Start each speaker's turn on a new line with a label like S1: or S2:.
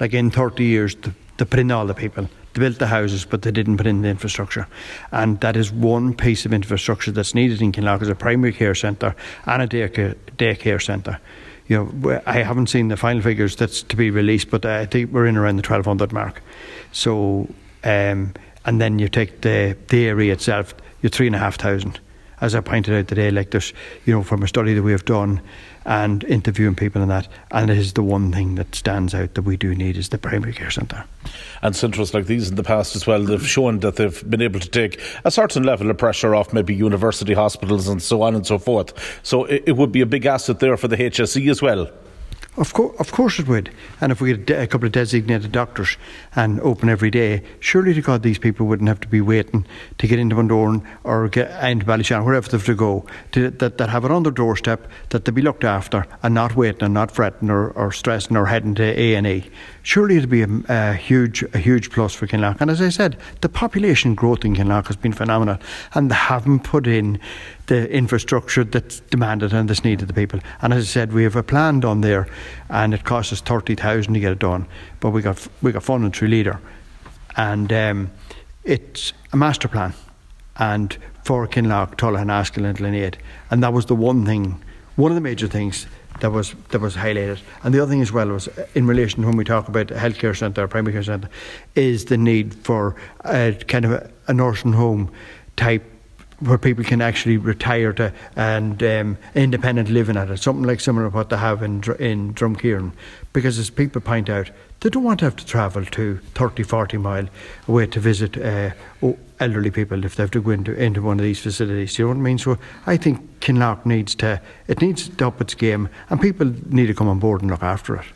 S1: like in 30 years, to, to put in all the people. They built the houses, but they didn't put in the infrastructure. And that is one piece of infrastructure that's needed in Kinlough as a primary care centre and a daycare, daycare centre. You know, I haven't seen the final figures that's to be released, but I think we're in around the 1200 mark. So, um, and then you take the, the area itself, you're three and a half thousand. As I pointed out today, like there's, you know, from a study that we have done, and interviewing people and that. And it is the one thing that stands out that we do need is the primary care centre.
S2: And centres like these in the past as well, they've shown that they've been able to take a certain level of pressure off maybe university hospitals and so on and so forth. So it, it would be a big asset there for the HSE as well.
S1: Of, co- of course it would. And if we had a couple of designated doctors and open every day, surely to God these people wouldn't have to be waiting to get into Bundoran or get into Ballyshannon, wherever they have to go, to, that, that have it on their doorstep, that they be looked after and not waiting and not fretting or, or stressing or heading to A&E. Surely it'd be a, a, huge a huge plus for Kinlough. And as I said, the population growth in Kinlough has been phenomenal and they haven't put in the infrastructure that's demanded and that's needed the people. And as I said, we have a plan done there, and it cost us thirty thousand to get it done, but we got we got funding through Leader, and um, it's a master plan, and for Kinlough, Tulla, Askill, and Glenade, and that was the one thing, one of the major things that was that was highlighted. And the other thing as well was in relation to when we talk about a healthcare centre, primary care centre, is the need for a kind of a, a nursing home type where people can actually retire to and um, independent living at it, something like similar to what they have in in Drumkeeran. Because as people point out, they don't want to have to travel to 30, 40 mile away to visit uh, elderly people if they have to go into, into one of these facilities. You know what I mean? So I think Kinlough needs to it needs to up its game, and people need to come on board and look after it.